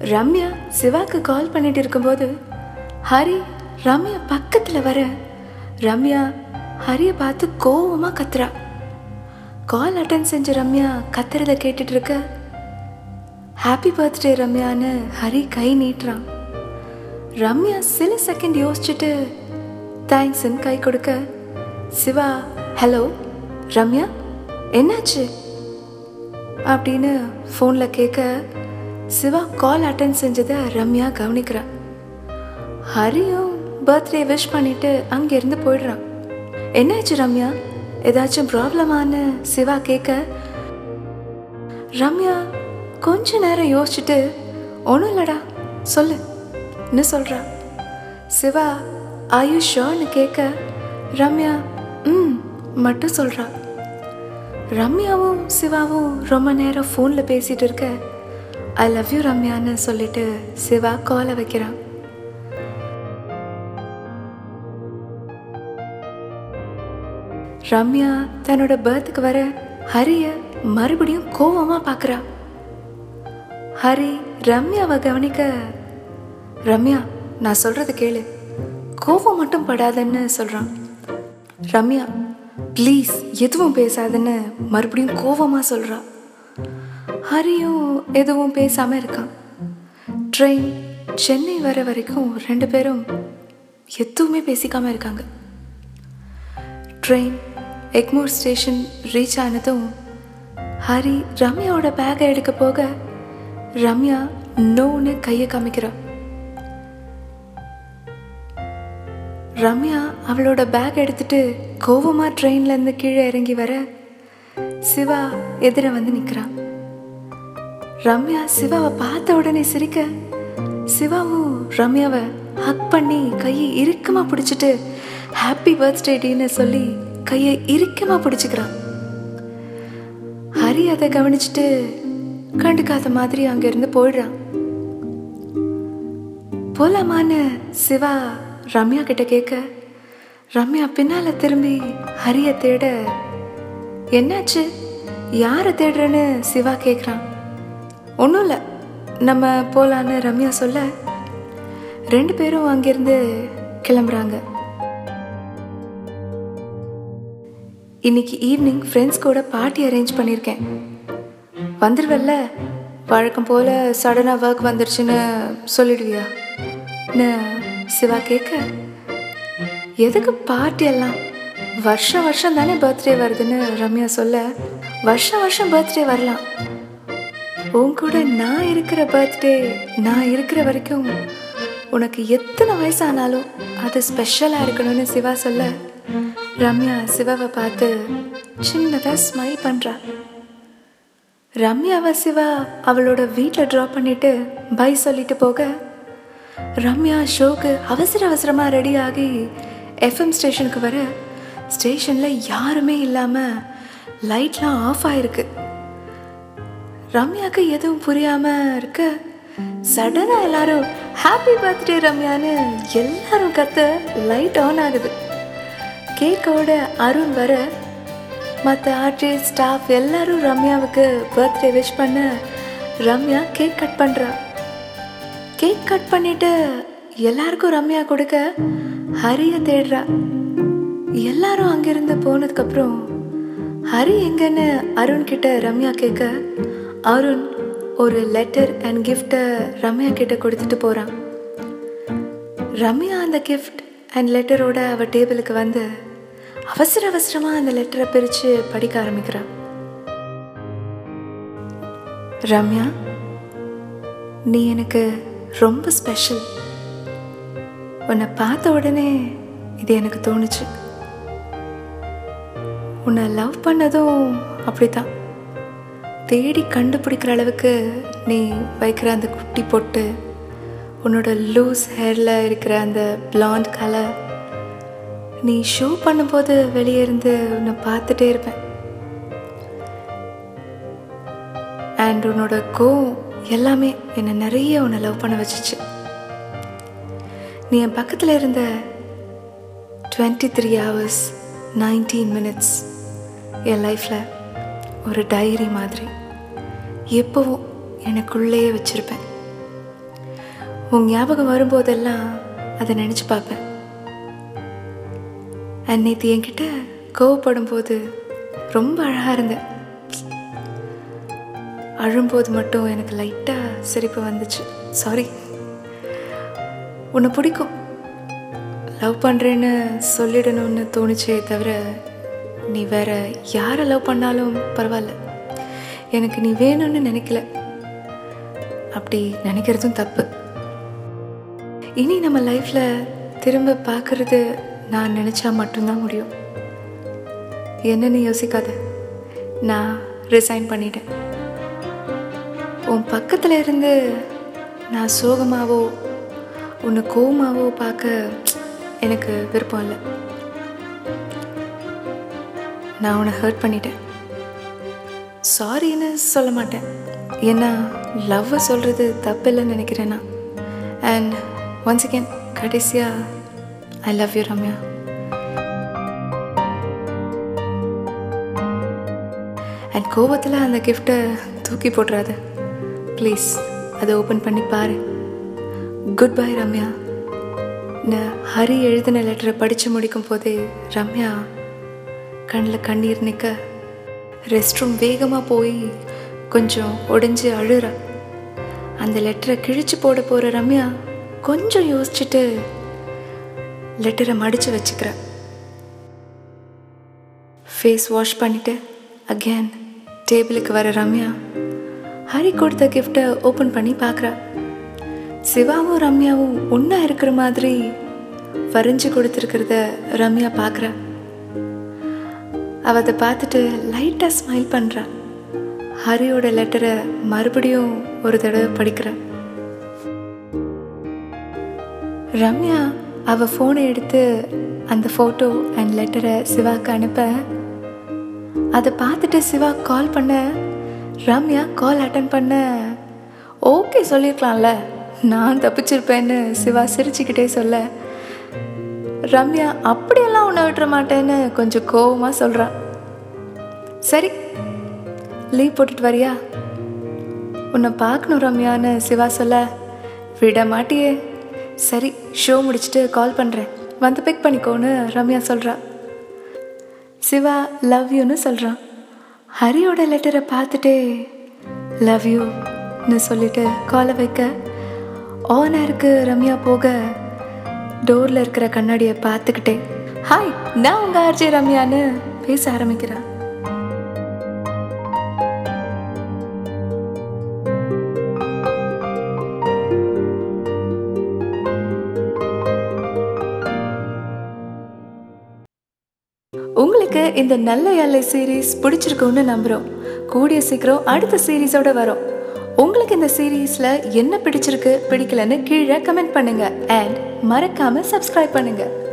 ரம்யா சிவாக்கு கால் பண்ணிட்டு இருக்கும்போது ஹரி ரம்யா பக்கத்தில் வர. ரம்யா ஹரியை பார்த்து கோவமாக கத்துறா. கால் அட்டன் செஞ்ச ரம்யா கத்துறத கேட்டுட்டு இருக்க ஹாப்பி பர்த்டே ரம்யான்னு ஹரி கை நீட்டுறான். ரம்யா சில செகண்ட் யோசிச்சுட்டு தேங்க்ஸ்ன்னு கை கொடுக்க சிவா ஹலோ ரம்யா என்னாச்சு? அப்படின்னு ஃபோனில் கேட்க சிவா கால் அட்டன் செஞ்சதை ரம்யா கவனிக்கிறான் ஹரியும் பர்த்டே விஷ் பண்ணிட்டு அங்கேருந்து போயிடுறான். என்னாச்சு ரம்யா? ஏதாச்சும் ப்ராப்ளமான்னு சிவா கேட்க ரம்யா கொஞ்ச நேரம் யோசிச்சுட்டு ஒன்றும் இல்லடா சொல்லுன்னு சொல்கிறா சிவா ஆயுஷோன்னு கேட்க ரம்யா ம் மட்டும் சொல்கிறா ரம்யாவும் சிவாவும் ரொம்ப நேரம் ஃபோனில் பேசிகிட்டு இருக்க ஐ லவ் யூ ரம்யான்னு சொல்லிட்டு சிவா காலை வைக்கிறான். ரம்யா தன்னோட பர்த்துக்கு வர ஹரிய மறுபடியும் கோவமா பார்க்குறா ஹரி ரம்யாவை கவனிக்க ரம்யா நான் சொல்றது கேளு. கோவம் மட்டும் படாதன்னு சொல்றான். ரம்யா ப்ளீஸ் எதுவும் பேசாதன்னு மறுபடியும் கோவமா சொல்றா. ஹரியும் எதுவும் பேசாமல் இருக்கான். ட்ரெயின் சென்னை வர வரைக்கும் ரெண்டு பேரும் எதுவுமே பேசிக்காம இருக்காங்க. ட்ரெயின் எக்மோர் ஸ்டேஷன் ரீச் ஆனதும் ஹரி ரம்யாவோட பேக்கை எடுக்க போக ரம்யா நோன்னு கையை காமிக்கிறா. ரம்யா அவளோட பேக் எடுத்துட்டு கோவமாக ட்ரெயின்லேருந்து கீழே இறங்கி வர சிவா எதிர வந்து நிற்கிறான் ரம்யா சிவாவை பார்த்த உடனே சிரிக்க சிவாவும் ரம்யாவை ஹக் பண்ணி கையை இறுக்கமாக பிடிச்சிட்டு ஹாப்பி பர்த்டே டீன்னு சொல்லி கையை இறுக்கமா பிடிச்சிக்கிறான். ஹரி அதை கவனிச்சுட்டு கண்டுக்காத மாதிரி அங்கேருந்து போயிடுறான். போலாமான்னு சிவா ரம்யா கிட்ட கேட்க ரம்யா பின்னால் திரும்பி ஹரியை தேட என்னாச்சு? யாரை தேடுறேன்னு சிவா கேட்குறான். ஒன்றும் இல்லை நம்ம போகலான்னு ரம்யா சொல்ல ரெண்டு பேரும் அங்கிருந்து கிளம்புறாங்க. இன்னைக்கு ஈவினிங் ஃப்ரெண்ட்ஸ் கூட பார்ட்டி அரேஞ்ச் பண்ணியிருக்கேன் வந்துருவல்ல? வழக்கம் போல் சடனாக ஒர்க் வந்துருச்சுன்னு சொல்லிடுவியா? சிவா கேட்க எதுக்கு பார்ட்டி எல்லாம்? வருஷம் வருஷம் தானே பர்த்டே வருதுன்னு ரம்யா சொல்ல வருஷம் வருஷம் பர்த்டே வரலாம். உன் கூட நான் இருக்கிற பர்த்டே நான் இருக்கிற வரைக்கும் உனக்கு எத்தனை வயசானாலும் அது ஸ்பெஷலாக இருக்கணும்னு சிவா சொல்ல ரம்யா சிவாவை பார்த்து சின்னதாக ஸ்மைல் பண்ணுறா ரம்யாவை சிவா அவளோட வீட்டில் ட்ராப் பண்ணிட்டு பை சொல்லிட்டு போக ரம்யா ஷோக்கு அவசர அவசரமாக ரெடி ஆகி எஃப்எம் ஸ்டேஷனுக்கு வர ஸ்டேஷனில் யாருமே இல்லாமல் லைட்லாம் ஆஃப் ஆயிருக்கு. ரம்யாக்கு எதுவும் புரியாமல் இருக்க. சடனாக எல்லாரும் ஹாப்பி பர்த்டே ரம்யான்னு எல்லாரும் கத்த லைட் ஆன் ஆகுது. கேக்கோட அருண் வர மற்ற ஆர்டிஸ்ட் ஸ்டாஃப் எல்லாரும் ரம்யாவுக்கு பர்த்டே விஷ் பண்ண ரம்யா கேக் கட் பண்ணுறா கேக் கட் பண்ணிட்டு எல்லாருக்கும் ரம்யா கொடுக்க ஹரிய தேடுறா. எல்லாரும் அங்கிருந்து போனதுக்கப்புறம் ஹரி எங்கன்னு அருண் கிட்ட ரம்யா கேட்க அருண் ஒரு லெட்டர் அண்ட் கிஃப்டை ரம்யா கிட்ட கொடுத்துட்டு போகிறான் ரம்யா அந்த கிஃப்ட் அண்ட் லெட்டரோட அவ டேபிளுக்கு வந்து அவசர அவசரமாக அந்த லெட்டரை பிரித்து படிக்க ஆரம்பிக்கிறான் ரம்யா நீ எனக்கு ரொம்ப ஸ்பெஷல் உன்னை பார்த்த உடனே இது எனக்கு தோணுச்சு. உன்னை லவ் பண்ணதும் அப்படி தான் தேடி கண்டுபிடிக்கிற அளவுக்கு நீ வைக்கிற அந்த குட்டி பொட்டு உன்னோட லூஸ் ஹேரில் இருக்கிற அந்த பிளாண்ட் கலர் நீ ஷோ பண்ணும்போது வெளியே இருந்து உன்னை பார்த்துட்டே இருப்பேன். அண்ட் உன்னோட கோவம் எல்லாமே என்னை நிறைய உன்னை லவ் பண்ண வச்சுச்சு. நீ என் பக்கத்தில் இருந்த twenty three hours nineteen minutes என் லைஃப்பில் ஒரு டைரி மாதிரி. எப்போவும் எனக்குள்ளேயே வச்சுருப்பேன். உன் ஞாபகம் வரும்போதெல்லாம் அதை நினச்சி பார்ப்பேன். அன்னைத்து என்கிட்ட கோவப்படும் போது ரொம்ப அழகாக இருந்தேன். அழும்போது மட்டும் எனக்கு லைட்டாக சிரிப்பு வந்துச்சு. சாரி உன்னை பிடிக்கும். லவ் பண்ணுறேன்னு சொல்லிடணும்னு தோணுச்சே தவிர நீ வேற யாரை லவ் பண்ணாலும் பரவாயில்ல. எனக்கு நீ வேணும்னு நினைக்கல. அப்படி நினைக்கிறதும் தப்பு. இனி நம்ம லைஃப்பில் திரும்ப பார்க்கறது நான் நினச்சா மட்டும்தான் முடியும். என்னன்னு யோசிக்காத. நான் ரிசைன் பண்ணிட்டேன். உன் பக்கத்தில் இருந்து நான் சோகமாகவோ உன்னை கோவமாகவோ பார்க்க எனக்கு விருப்பம் இல்லை. நான் உன்னை ஹர்ட் பண்ணிட்டேன். சாரின்னு சொல்ல மாட்டேன். ஏன்னா லவ்வை சொல்கிறது தப்பில்லைன்னு நினைக்கிறேன் நான். அண்ட் ஒன்ஸ் அகேன் கடைசியாக I love you Ramya. And கோபத்தில் அந்த கிஃப்டை தூக்கி போட்டுறாது. ப்ளீஸ் அதை ஓப்பன் பண்ணி பாரு. Goodbye Ramya. நான் ஹரி எழுதின லெட்டரை படித்து முடிக்கும் போதே ரம்யா கண்ணில் கண்ணீர் நிற்க ரெஸ்ட் ரூம் வேகமாக போய் கொஞ்சம் உடைஞ்சு அழுறா. அந்த லெட்டரை கிழிச்சு போட போகிற ரம்யா கொஞ்சம் யோசிச்சுட்டு லெட்டரை மடித்து வச்சுக்கிற. ஃபேஸ் வாஷ் பண்ணிவிட்டு அகேன் டேபிளுக்கு வர ரம்யா ஹரி கொடுத்த கிஃப்டை ஓப்பன் பண்ணி பார்க்குறா சிவாவும் ரம்யாவும் ஒன்றா இருக்கிற மாதிரி வரைஞ்சி கொடுத்துருக்கிறத ரம்யா பார்க்குறா அவ அதை பார்த்துட்டு லைட்டாக ஸ்மைல் பண்ணுறா ஹரியோட லெட்டரை மறுபடியும் ஒரு தடவை படிக்கிறான் ரம்யா அவள் ஃபோனை எடுத்து அந்த ஃபோட்டோ அண்ட் லெட்டரை சிவாக்கு அனுப்ப அதை பார்த்துட்டு சிவா கால் பண்ண ரம்யா கால் அட்டன் பண்ண ஓகே சொல்லியிருக்கலாம்ல நான் தப்பிச்சிருப்பேன்னு சிவா சிரிச்சுக்கிட்டே சொல்ல. ரம்யா அப்படியெல்லாம் உன்னை விட்டுற மாட்டேன்னு கொஞ்சம் கோவமாக சொல்கிறான் சரி லீவ் போட்டுட்டு வரியா? உன்னை பார்க்கணும் ரம்யான்னு சிவா சொல்ல விட மாட்டியே. சரி ஷோ முடிச்சுட்டு கால் பண்ணுறேன் வந்து பிக் பண்ணிக்கோன்னு ரம்யா சொல்கிறா சிவா லவ் யூன்னு சொல்கிறான் ஹரியோட லெட்டரை பார்த்துட்டே லவ் யூன்னு சொல்லிட்டு காலை வைக்க ஓனருக்கு ரம்யா போக டோரில் இருக்கிற கண்ணாடியை பார்த்துக்கிட்டே ஹாய் நான் உங்கள் ஆர்ஜே ரம்யான்னு பேச ஆரம்பிக்கிறேன். உங்களுக்கு இந்த நல்ல எல்லை சீரீஸ் பிடிச்சிருக்கும்னு நம்புகிறோம் கூடிய சீக்கிரம் அடுத்த சீரீஸோட வரும். உங்களுக்கு இந்த சீரீஸில் என்ன பிடிச்சிருக்கு பிடிக்கலன்னு கீழே கமெண்ட் பண்ணுங்க. அண்ட் மறக்காம சப்ஸ்கிரைப் பண்ணுங்க.